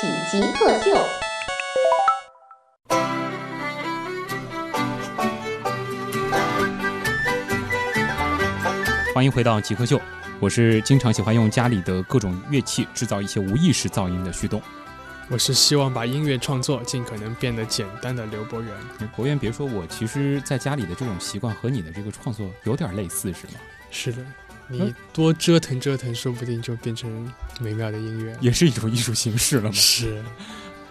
正在为您开启极客秀。欢迎回到极客秀，我是经常喜欢用家里的各种乐器制造一些无意识噪音的旭东。我是希望把音乐创作尽可能变得简单的刘博元。博元，别说我，其实在家里的这种习惯和你的这个创作有点类似，是吗？是的，你多折腾折腾，说不定就变成美妙的音乐，也是一种艺术形式了嘛？是。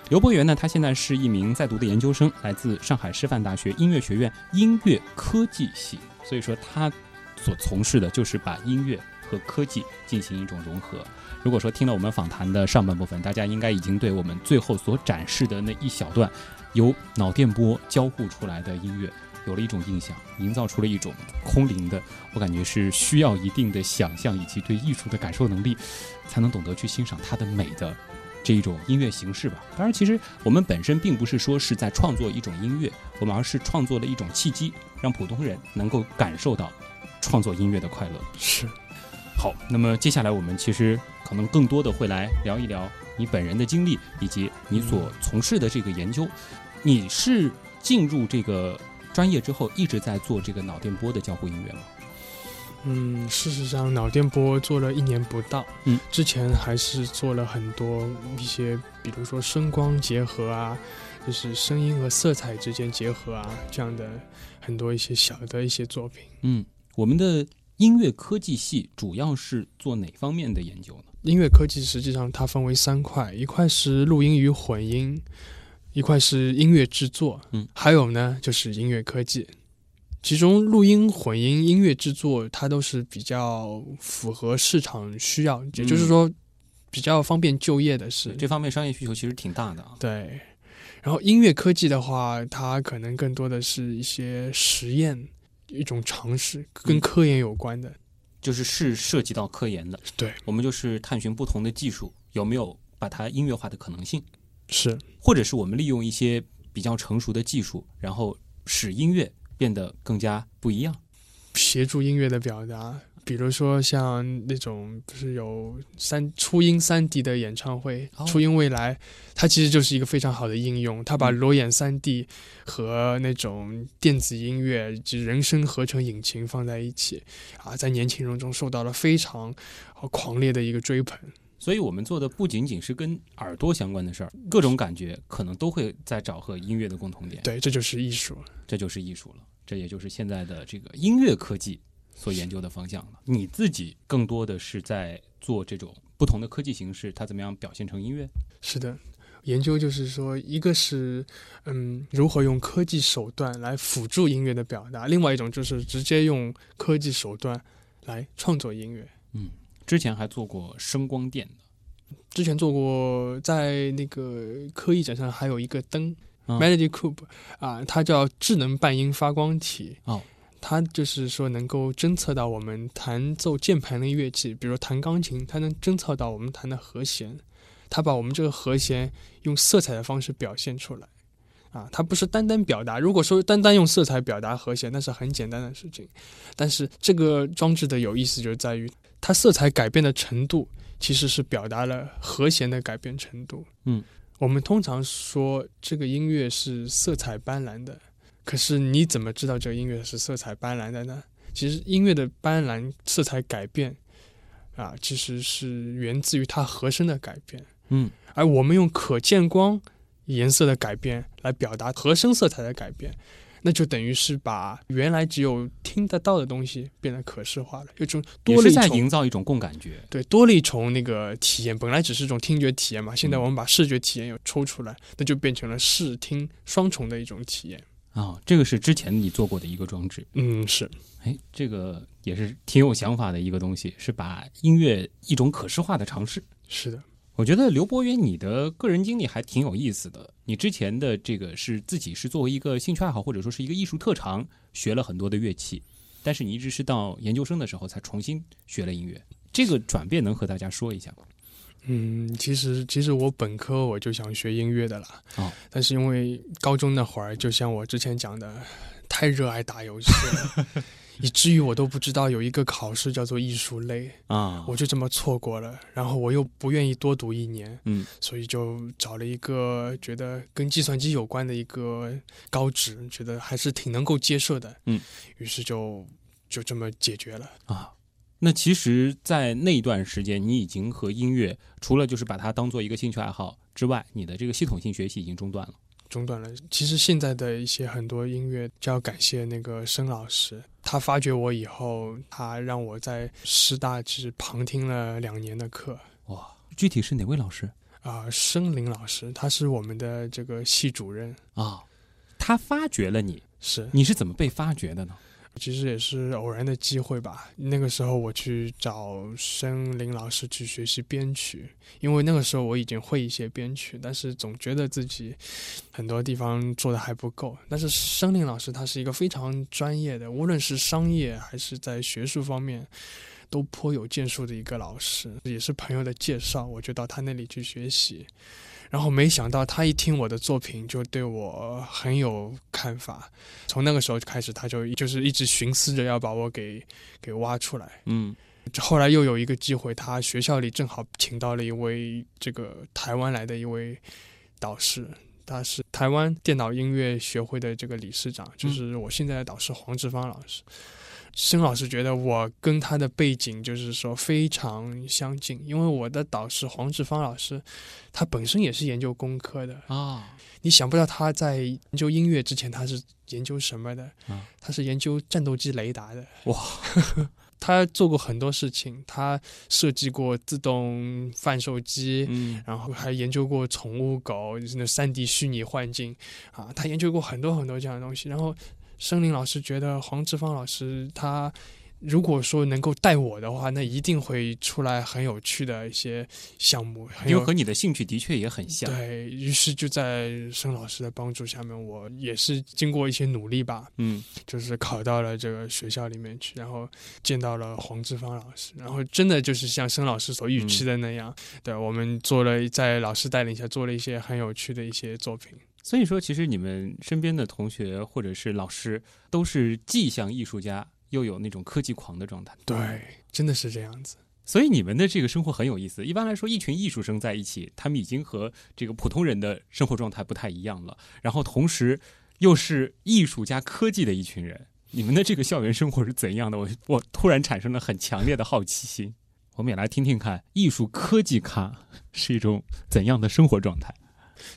刘博元呢，他现在是一名在读的研究生，来自上海师范大学音乐学院音乐科技系，所以说他所从事的就是把音乐和科技进行一种融合。如果说听了我们访谈的上半部分，大家应该已经对我们最后所展示的那一小段由脑电波交互出来的音乐有了一种印象，营造出了一种空灵的，我感觉是需要一定的想象以及对艺术的感受能力，才能懂得去欣赏它的美的。这一种音乐形式吧。当然，其实我们本身并不是说是在创作一种音乐，我们而是创作了一种契机，让普通人能够感受到创作音乐的快乐。是。好，那么接下来我们其实可能更多的会来聊一聊你本人的经历，以及你所从事的这个研究。你是进入这个专业之后一直在做这个脑电波的交互音乐吗？嗯，事实上，脑电波做了一年不到。嗯，之前还是做了很多一些，比如说声光结合啊，就是声音和色彩之间结合啊，这样的很多一些小的一些作品。嗯，我们的音乐科技系主要是做哪方面的研究呢？音乐科技实际上它分为三块，一块是录音与混音，一块是音乐制作，嗯，还有呢就是音乐科技。其中录音、混音、音乐制作，它都是比较符合市场需要，也就是说，比较方便就业的是。这方面商业需求其实挺大的啊。对。然后音乐科技的话，它可能更多的是一些实验、一种尝试，跟科研有关的，就是是涉及到科研的。对。我们就是探寻不同的技术有没有把它音乐化的可能性。是。或者是我们利用一些比较成熟的技术，然后使音乐。变得更加不一样，协助音乐的表达，比如说像那种不是有三初音三 D 的演唱会，初音未来，它其实就是一个非常好的应用。它把裸眼三 D 和那种电子音乐及人声合成引擎放在一起，啊，在年轻人中受到了非常狂烈的一个追捧。所以我们做的不仅仅是跟耳朵相关的事儿，各种感觉可能都会在找和音乐的共同点。对，这就是艺术，这就是艺术了。这也就是现在的这个音乐科技所研究的方向了。你自己更多的是在做这种不同的科技形式，它怎么样表现成音乐？是的，研究就是说，一个是嗯，如何用科技手段来辅助音乐的表达；，另外一种就是直接用科技手段来创作音乐。嗯，之前还做过声光电的，之前做过在那个科艺展上还有一个灯。Melody Cube 啊，它叫智能半音发光体哦，它就是说能够侦测到我们弹奏键盘的乐器，比如弹钢琴，它能侦测到我们弹的和弦，它把我们这个和弦用色彩的方式表现出来啊，它不是单单表达。如果说单单用色彩表达和弦，那是很简单的事情，但是这个装置的有意思就在于它色彩改变的程度，其实是表达了和弦的改变程度，嗯。我们通常说这个音乐是色彩斑斓的，可是你怎么知道这个音乐是色彩斑斓的呢？其实音乐的斑斓色彩改变，啊，其实是源自于它和声的改变。嗯，而我们用可见光颜色的改变来表达和声色彩的改变。那就等于是把原来只有听得到的东西变得可视化了，有种多了一重营造一种共感觉，对，多了一重那个体验。本来只是一种听觉体验嘛，现在我们把视觉体验又抽出来，那就变成了视听双重的一种体验。啊，这个是之前你做过的一个装置，嗯，是，哎，这个也是挺有想法的一个东西，是把音乐一种可视化的尝试。是的，我觉得刘博远你的个人经历还挺有意思的。你之前的这个是自己是作为一个兴趣爱好或者说是一个艺术特长学了很多的乐器，但是你一直是到研究生的时候才重新学了音乐。这个转变能和大家说一下吗？嗯，其实其实我本科我就想学音乐的啦，哦，但是因为高中那会儿，就像我之前讲的，太热爱打游戏了，以至于我都不知道有一个考试叫做艺术类，啊，我就这么错过了。然后我又不愿意多读一年，嗯，所以就找了一个觉得跟计算机有关的一个高职，觉得还是挺能够接受的，嗯，于是就就这么解决了。啊，那其实，在那段时间，你已经和音乐除了就是把它当做一个兴趣爱好之外，你的这个系统性学习已经中断了。中断了。其实现在的一些很多音乐，就要感谢那个申老师，他发掘我以后，他让我在师大只旁听了两年的课。哇，具体是哪位老师啊、申林老师，他是我们的这个系主任，啊？他发掘了你，是，你是怎么被发掘的呢？其实也是偶然的机会吧。那个时候我去找申林老师去学习编曲，因为那个时候我已经会一些编曲，但是总觉得自己很多地方做的还不够。但是申林老师他是一个非常专业的，无论是商业还是在学术方面。都颇有建树的一个老师，也是朋友的介绍，我就到他那里去学习。然后没想到他一听我的作品，就对我很有看法。从那个时候开始，他就就是一直寻思着要把我给给挖出来。嗯后来又有一个机会，他学校里正好请到了一位这个台湾来的一位导师，他是台湾电脑音乐学会的这个理事长，就是我现在的导师黄志芳老师。申老师觉得我跟他的背景就是说非常相近，因为我的导师黄志芳老师，他本身也是研究工科的。啊，你想不到他在研究音乐之前，他是研究什么的？啊他是研究战斗机雷达的。哇，他做过很多事情，他设计过自动贩售机，嗯然后还研究过宠物狗，就是那三 D 虚拟幻境啊，他研究过很多很多这样的东西。然后申林老师觉得黄志芳老师他如果说能够带我的话，那一定会出来很有趣的一些项目，因为和你的兴趣的确也很像。对于是就在申老师的帮助下面，我也是经过一些努力吧，嗯就是考到了这个学校里面去，然后见到了黄志芳老师，然后真的就是像申老师所预期的那样，对我们做了在老师带领下做了一些很有趣的一些作品。所以说，其实你们身边的同学或者是老师，都是既像艺术家，又有那种科技狂的状态。对，真的是这样子。所以你们的这个生活很有意思。一般来说，一群艺术生在一起，他们已经和这个普通人的生活状态不太一样了。然后同时又是艺术家科技的一群人，你们的这个校园生活是怎样的？我我突然产生了很强烈的好奇心。我们也来听听看，艺术科技咖是一种怎样的生活状态？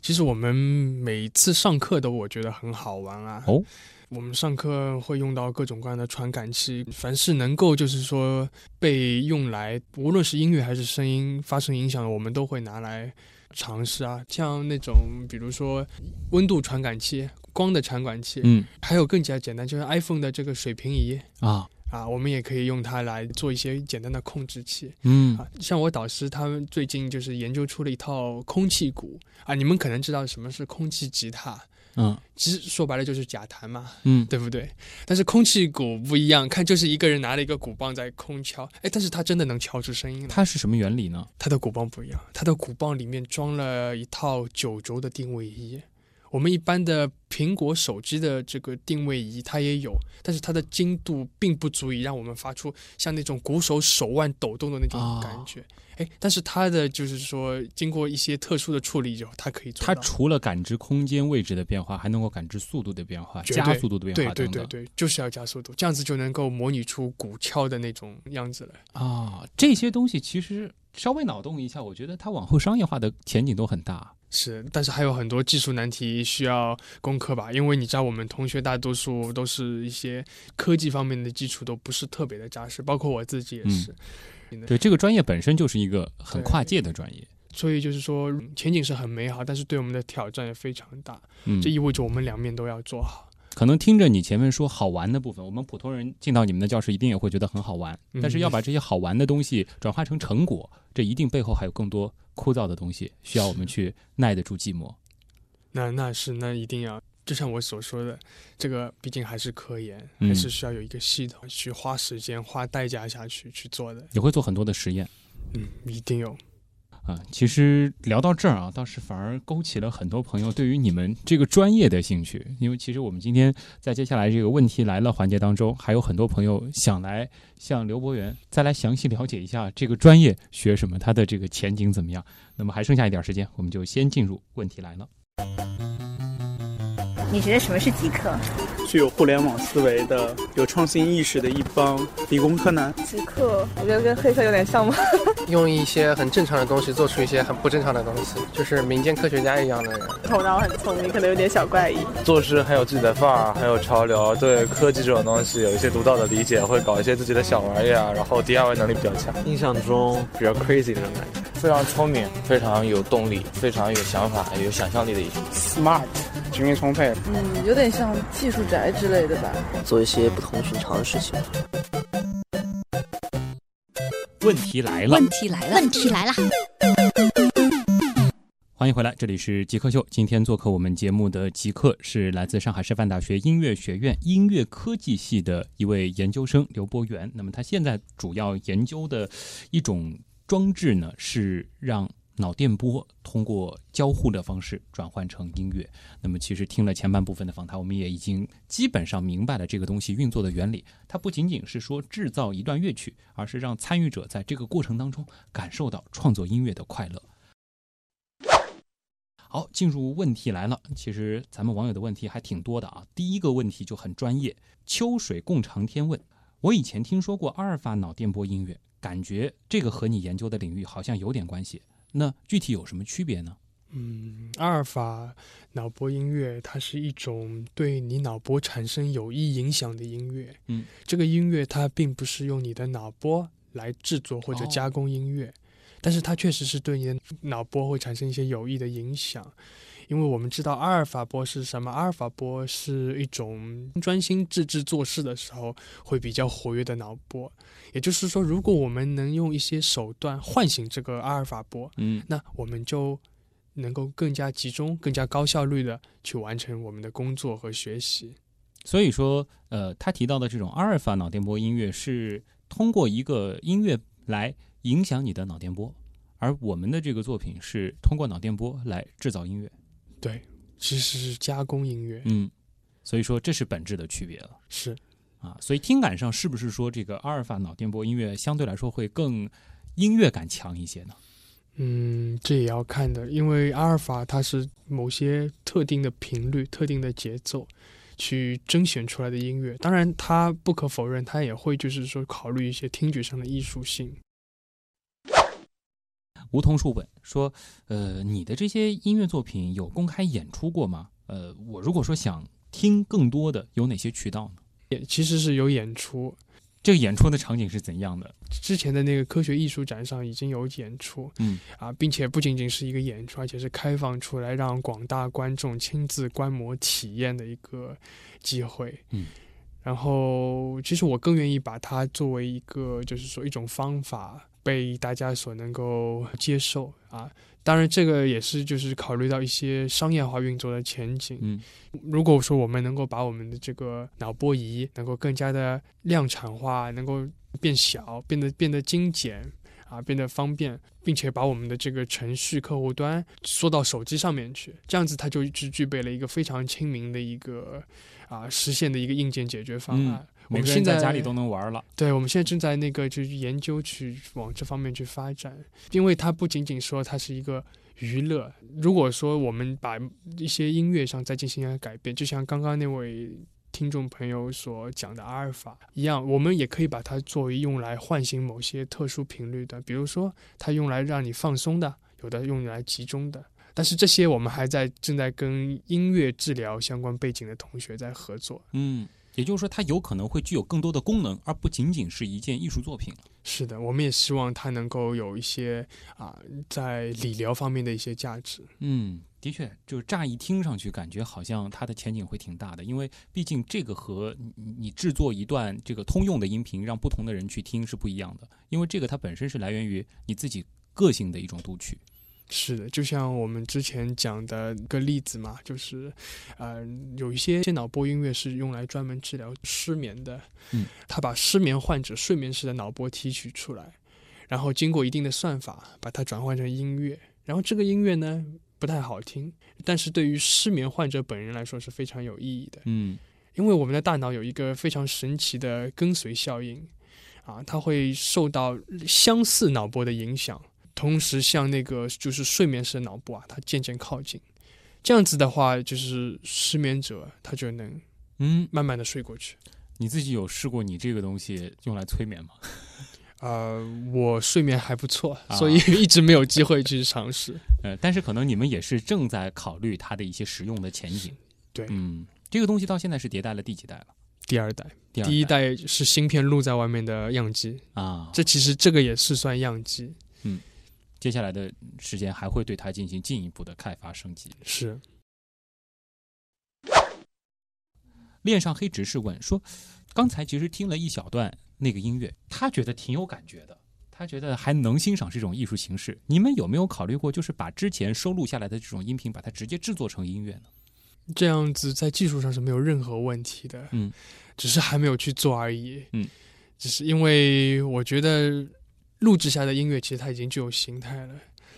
其实我们每次上课都我觉得很好玩啊。哦，我们上课会用到各种各样的传感器，凡是能够就是说被用来，无论是音乐还是声音发生影响的，我们都会拿来尝试啊。像那种比如说温度传感器、光的传感器，嗯还有更加简单，就是 iPhone 的这个水平仪啊，啊，我们也可以用它来做一些简单的控制器。嗯啊，像我导师他们最近就是研究出了一套空气鼓啊，你们可能知道什么是空气吉他，嗯其实说白了就是假弹嘛，嗯对不对？但是空气鼓不一样，看就是一个人拿了一个鼓棒在空敲，哎，但是他真的能敲出声音来。它是什么原理呢？它的鼓棒不一样，它的鼓棒里面装了一套九轴的定位仪。我们一般的苹果手机的这个定位仪它也有，但是它的精度并不足以让我们发出像那种鼓手手腕抖动的那种哦感觉。哎、但是它的就是说，经过一些特殊的处理以后，它可以做它。除了感知空间位置的变化，还能够感知速度的变化、加速度的变化等等。对对对，就是要加速度，这样子就能够模拟出鼓敲的那种样子了。啊，这些东西其实稍微脑洞一下，我觉得它往后商业化的前景都很大。是，但是还有很多技术难题需要攻克吧，因为你知道我们同学大多数都是一些科技方面的基础都不是特别的扎实，包括我自己也是。对，这个专业本身就是一个很跨界的专业。所以就是说前景是很美好，但是对我们的挑战也非常大。嗯这意味着我们两面都要做好。可能听着你前面说好玩的部分，我们普通人进到你们的教室一定也会觉得很好玩，嗯但是要把这些好玩的东西转化成成果，这一定背后还有更多枯燥的东西，需要我们去耐得住寂寞。那那是那一定要，就像我所说的，这个毕竟还是科研，嗯还是需要有一个系统去花时间、花代价下去去做的。你会做很多的实验嗯，一定有。啊。其实聊到这儿啊，倒是反而勾起了很多朋友对于你们这个专业的兴趣，因为其实我们今天在接下来这个问题来了环节当中，还有很多朋友想来向刘博元再来详细了解一下这个专业学什么，它的这个前景怎么样。那么还剩下一点时间，我们就先进入问题来了。你觉得什么是极客？具有互联网思维的、有创新意识的一帮理工科男。极客，我觉得跟黑客有点像吗？用一些很正常的东西做出一些很不正常的东西，就是民间科学家一样的人。头脑很聪明，可能有点小怪异。做事很有自己的范儿，很有潮流，对科技这种东西有一些独到的理解，会搞一些自己的小玩意儿，然后 DIY 能力比较强。印象中比较 crazy 的那种感觉，非常聪明，非常有动力，非常有想法、有想象力的一群。smart，精力充沛。嗯，有点像技术宅之类的吧。做一些不同寻常的事情。问题来了，问题来了，问题来了，欢迎回来，这里是极客秀。今天做客我们节目的极客是来自上海师范大学音乐学院音乐科技系的一位研究生刘博元。那么他现在主要研究的一种装置呢，是让脑电波通过交互的方式转换成音乐。那么其实听了前半部分的访谈，我们也已经基本上明白了这个东西运作的原理。它不仅仅是说制造一段乐曲，而是让参与者在这个过程当中感受到创作音乐的快乐。好，进入问题来了。其实咱们网友的问题还挺多的啊。第一个问题就很专业，秋水共长天问：我以前听说过阿尔法脑电波音乐，感觉这个和你研究的领域好像有点关系。那具体有什么区别呢？嗯，阿尔法脑波音乐，它是一种对你脑波产生有益影响的音乐。嗯，这个音乐它并不是用你的脑波来制作或者哦加工音乐，但是它确实是对你的脑波会产生一些有益的影响。因为我们知道阿尔法波是什么？阿尔法波是一种专心致志做事的时候会比较活跃的脑波。也就是说，如果我们能用一些手段唤醒这个阿尔法波，嗯，那我们就能够更加集中、更加高效率的去完成我们的工作和学习。所以说，呃，他提到的这种阿尔法脑电波音乐是通过一个音乐来影响你的脑电波，而我们的这个作品是通过脑电波来制造音乐。对，其实是加工音乐，嗯，所以说这是本质的区别了。是啊，所以听感上是不是说这个阿尔法脑电波音乐相对来说会更音乐感强一些呢？嗯，这也要看的，因为阿尔法它是某些特定的频率、特定的节奏去甄选出来的音乐。当然，它不可否认，它也会就是说考虑一些听觉上的艺术性。梧桐树问说：“呃，你的这些音乐作品有公开演出过吗？呃，我如果说想听更多的，有哪些渠道呢？也其实是有演出，这个演出的场景是怎样的？之前的那个科学艺术展上已经有演出，嗯啊，并且不仅仅是一个演出，而且是开放出来让广大观众亲自观摩体验的一个机会。嗯，然后其实我更愿意把它作为一个，就是说一种方法被大家所能够接受啊。当然，这个也是就是考虑到一些商业化运作的前景。嗯如果说我们能够把我们的这个脑波仪能够更加的量产化，能够变小，变得变得精简啊，变得方便，并且把我们的这个程序客户端缩到手机上面去，这样子它就具具备了一个非常亲民的一个啊实现的一个硬件解决方案。我们现在在家里都能玩了。对，我们现在正在那个就是研究去往这方面去发展，因为它不仅仅说它是一个娱乐，如果说我们把一些音乐上再进行一下改变，就像刚刚那位听众朋友所讲的阿尔法一样，我们也可以把它作为用来唤醒某些特殊频率的，比如说它用来让你放松的，有的用来集中的。但是这些我们还在正在跟音乐治疗相关背景的同学在合作。嗯，也就是说，它有可能会具有更多的功能，而不仅仅是一件艺术作品。是的，我们也希望它能够有一些啊，在理疗方面的一些价值。嗯，的确，就是乍一听上去，感觉好像它的前景会挺大的，因为毕竟这个和你你制作一段这个通用的音频，让不同的人去听是不一样的，因为这个它本身是来源于你自己个性的一种读取。是的，就像我们之前讲的一个例子嘛，就是，呃，有一些脑波音乐是用来专门治疗失眠的，嗯，他把失眠患者睡眠时的脑波提取出来，然后经过一定的算法，把它转换成音乐，然后这个音乐呢不太好听，但是对于失眠患者本人来说是非常有意义的，嗯因为我们的大脑有一个非常神奇的跟随效应，啊，它会受到相似脑波的影响。同时向那个就是睡眠时的脑部啊，它渐渐靠近。这样子的话，就是失眠者他就能嗯，慢慢的睡过去。你自己有试过你这个东西用来催眠吗？呃，我睡眠还不错，啊所以 一直没有机会去尝试。呃，但是可能你们也是正在考虑它的一些实用的前景。对嗯，这个东西到现在是迭代了第几代了？第二代，第二第一代是芯片露在外面的样机，啊，这其实这个也是算样机。接下来的时间还会对它进行进一步的开发升级。是，恋上黑执事问说，刚才其实听了一小段那个音乐，他觉得挺有感觉的，他觉得还能欣赏这种艺术形式。你们有没有考虑过，就是把之前收录下来的这种音频，把它直接制作成音乐呢？这样子在技术上是没有任何问题的。嗯，只是还没有去做而已。嗯，只是因为我觉得录制下的音乐其实它已经具有形态了。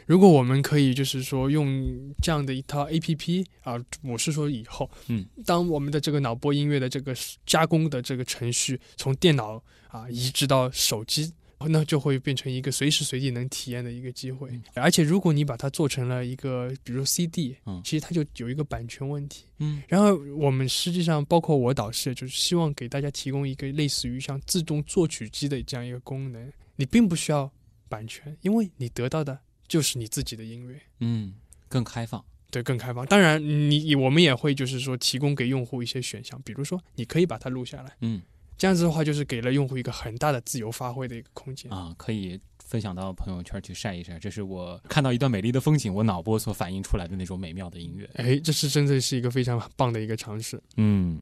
如果我们可以就是说用这样的一套 A P P 啊，我是说以后，嗯，当我们的这个脑波音乐的这个加工的这个程序从电脑啊移植到手机，那就会变成一个随时随地能体验的一个机会。嗯而且如果你把它做成了一个，比如说 C D，嗯其实它就有一个版权问题。嗯然后我们实际上包括我导师，就是希望给大家提供一个类似于像自动作曲机的这样一个功能。你并不需要版权，因为你得到的就是你自己的音乐，嗯，更开放。对，更开放。当然你，你我们也会就是说提供给用户一些选项，比如说你可以把它录下来，嗯这样子的话就是给了用户一个很大的自由发挥的一个空间。啊，可以分享到朋友圈去晒一晒。这是我看到一段美丽的风景，我脑波所反映出来的那种美妙的音乐。哎，这是真的是一个非常棒的一个尝试。嗯。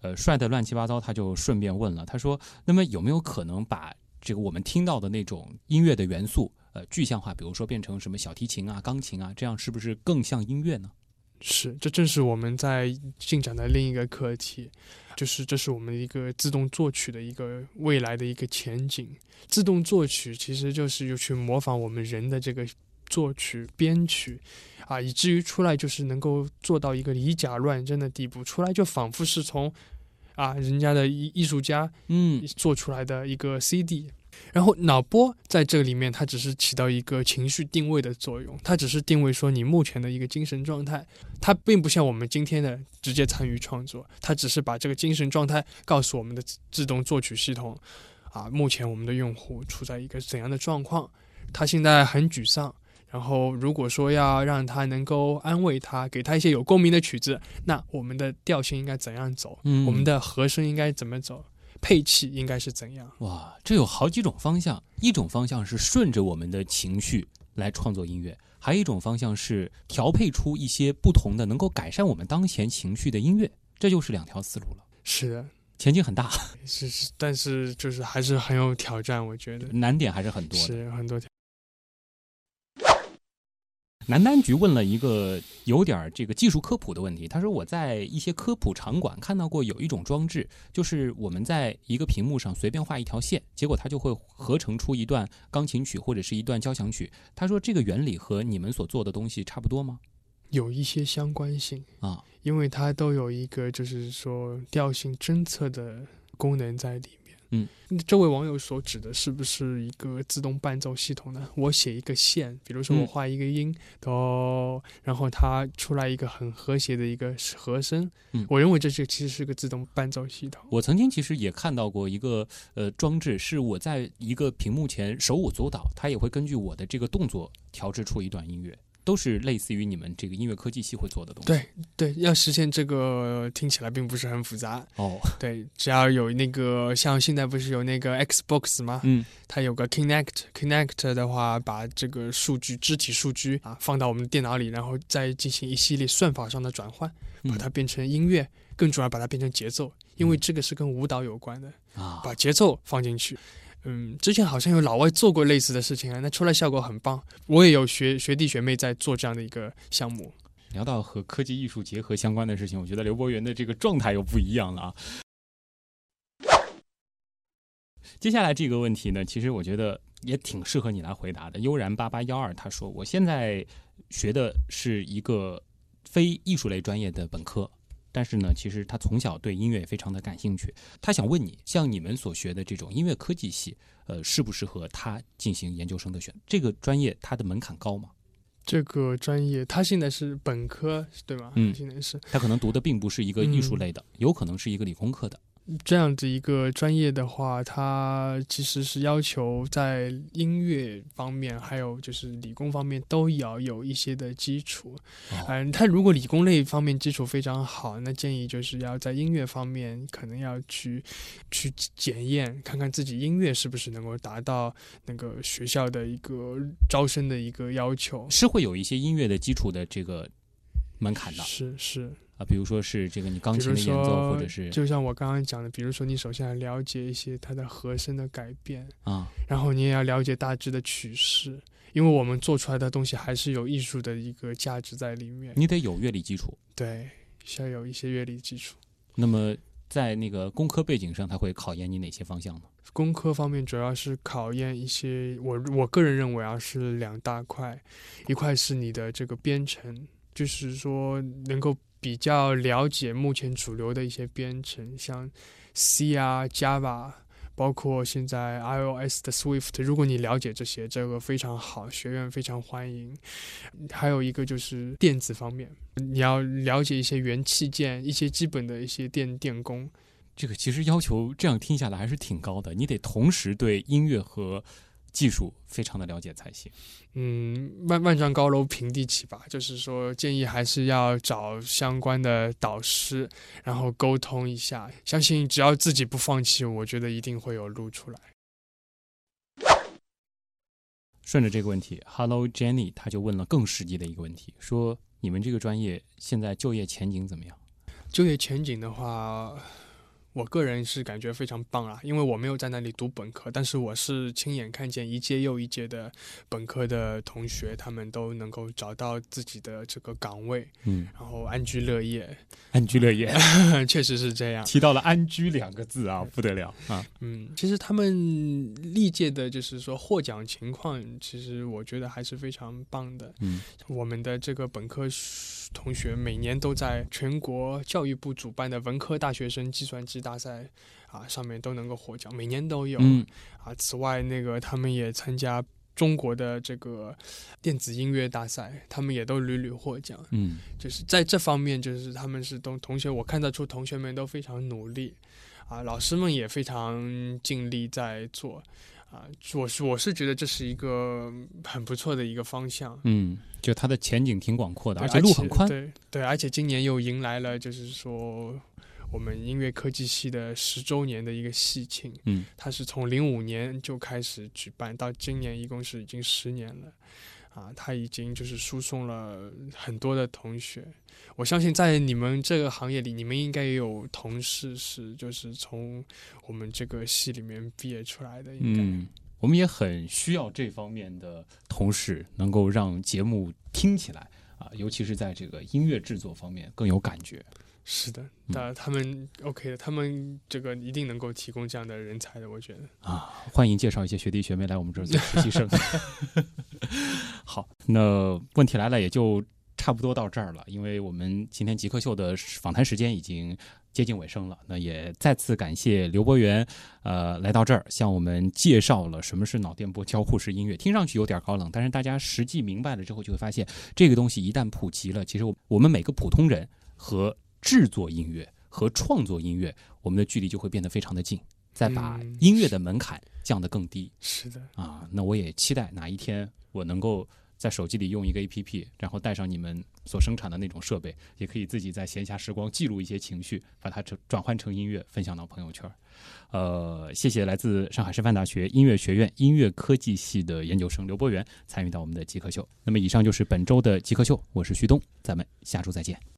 呃，帅的乱七八糟，他就顺便问了，他说：“那么有没有可能把这个我们听到的那种音乐的元素，呃，具象化，比如说变成什么小提琴啊、钢琴啊，这样是不是更像音乐呢是，这正是我们在进展的另一个课题，就是这是我们一个自动作曲的一个未来的一个前景。自动作曲其实就是又去模仿我们人的这个作曲编曲，啊，以至于出来就是能够做到一个以假乱真的地步，出来就仿佛是从啊人家的艺艺术家？”嗯做出来的一个 CD。然后脑波在这里面，它只是起到一个情绪定位的作用，它只是定位说你目前的一个精神状态，它并不像我们今天的直接参与创作，它只是把这个精神状态告诉我们的自自动作曲系统，啊，目前我们的用户处在一个怎样的状况，他现在很沮丧。然后，如果说要让他能够安慰他，给他一些有共鸣的曲子，那我们的调性应该怎样走？嗯我们的和声应该怎么走？配器应该是怎样？哇，这有好几种方向，一种方向是顺着我们的情绪来创作音乐，还有一种方向是调配出一些不同的能够改善我们当前情绪的音乐，这就是两条思路了，是的，前景很大，是是，但是就是还是很有挑战，我觉得难点还是很多的。是很多挑。南丹局问了一个有点儿这个技术科普的问题，他说我在一些科普场馆看到过有一种装置，就是我们在一个屏幕上随便画一条线，结果它就会合成出一段钢琴曲或者是一段交响曲。他说这个原理和你们所做的东西差不多吗？有一些相关性啊，因为它都有一个就是说调性侦测的功能在里面。嗯，这位网友所指的是不是一个自动伴奏系统呢？我写一个线，比如说我嗯画一个音哆，然后它出来一个很和谐的一个和声。嗯我认为这是其实是个自动伴奏系统。我曾经其实也看到过一个呃装置，是我在一个屏幕前手舞足蹈，它也会根据我的这个动作调制出一段音乐。都是类似于你们这个音乐科技系会做的东西。对对，要实现这个听起来并不是很复杂。哦，对，只要有那个像现在不是有那个 Xbox 吗？嗯，它有个 Connect，Connect 的话，把这个数据、肢体数据啊放到我们的电脑里，然后再进行一系列算法上的转换，把它变成音乐，更主要把它变成节奏，因为这个是跟舞蹈有关的啊，把节奏放进去。嗯，嗯之前好像有老外做过类似的事情啊，那出来效果很棒。我也有学学弟学妹在做这样的一个项目。聊到和科技艺术结合相关的事情，我觉得刘博元的这个状态又不一样了啊。接下来这个问题呢，其实我觉得也挺适合你来回答的。悠然八八幺二他说：“我现在学的是一个非艺术类专业的本科。”但是呢，其实他从小对音乐也非常的感兴趣。他想问你，像你们所学的这种音乐科技系，呃，适不适合他进行研究生的选？这个专业它的门槛高吗？这个专业他现在是本科，对吗？嗯，现在是。他可能读的并不是一个艺术类的，嗯、有可能是一个理工科的。这样子一个专业的话，它其实是要求在音乐方面，还有就是理工方面都要有一些的基础。嗯，他如果理工类方面基础非常好，那建议就是要在音乐方面可能要去去检验，看看自己音乐是不是能够达到那个学校的一个招生的一个要求。是会有一些音乐的基础的这个门槛的。是是。啊，比如说是这个你钢琴的演奏，或者是就像我刚刚讲的，比如说你首先要了解一些它的和声的改变啊，然后你也要了解大致的曲式，因为我们做出来的东西还是有艺术的一个价值在里面。你得有乐理基础，对，需要有一些乐理基础。那么在那个工科背景上，它会考验你哪些方向呢？工科方面主要是考验一些，我我个人认为啊是两大块，一块是你的这个编程，就是说能够。比较了解目前主流的一些编程，像 C 啊、Java，包括现在 iOS 的 Swift。如果你了解这些，这个非常好，学院非常欢迎。还有一个就是电子方面，你要了解一些元器件，一些基本的一些电电工。这个其实要求这样听下来还是挺高的，你得同时对音乐和技术非常的了解才行。嗯，万万丈高楼平地起吧，就是说建议还是要找相关的导师，然后沟通一下。相信只要自己不放弃，我觉得一定会有路出来。顺着这个问题，Hello Jenny，他就问了更实际的一个问题，说你们这个专业现在就业前景怎么样？就业前景的话。我个人是感觉非常棒啊，因为我没有在那里读本科，但是我是亲眼看见一届又一届的本科的同学，他们都能够找到自己的这个岗位，嗯，然后安居乐业，安居乐业，确实是这样。提到了“安居”两个字啊，不得了啊！嗯，其实他们历届的，就是说获奖情况，其实我觉得还是非常棒的。嗯，我们的这个本科同学每年都在全国教育部主办的文科大学生计算机大赛啊上面都能够获奖，每年都有。嗯，啊，此外那个他们也参加中国的这个电子音乐大赛，他们也都屡屡获奖。嗯，就是在这方面，就是他们是同同学，我看得出同学们都非常努力，啊，老师们也非常尽力在做。啊，我是我是觉得这是一个很不错的一个方向。嗯，就它的前景挺广阔的，而且路很宽。对对，而且今年又迎来了就是说我们音乐科技系的十周年的一个系庆。嗯，它是从零五年就开始举办，到今年一共是已经十年了。啊，他已经就是输送了很多的同学。我相信在你们这个行业里，你们应该也有同事是就是从我们这个系里面毕业出来的。应该，嗯，我们也很需要这方面的同事，能够让节目听起来啊，尤其是在这个音乐制作方面更有感觉。是的，那他们 OK 的，他们这个一定能够提供这样的人才的，我觉得啊，欢迎介绍一些学弟学妹来我们这儿做实习生。好，那问题来了，也就差不多到这儿了，因为我们今天极客秀的访谈时间已经接近尾声了。那也再次感谢刘博元，呃，来到这儿向我们介绍了什么是脑电波交互式音乐。听上去有点高冷，但是大家实际明白了之后，就会发现这个东西一旦普及了，其实我们每个普通人和制作音乐和创作音乐，我们的距离就会变得非常的近，再把音乐的门槛降得更低。是的啊，那我也期待哪一天我能够在手机里用一个 APP，然后带上你们所生产的那种设备，也可以自己在闲暇时光记录一些情绪，把它转转换成音乐，分享到朋友圈。呃，谢谢来自上海师范大学音乐学院音乐科技系的研究生刘博元参与到我们的极客秀。那么以上就是本周的极客秀，我是旭东，咱们下周再见。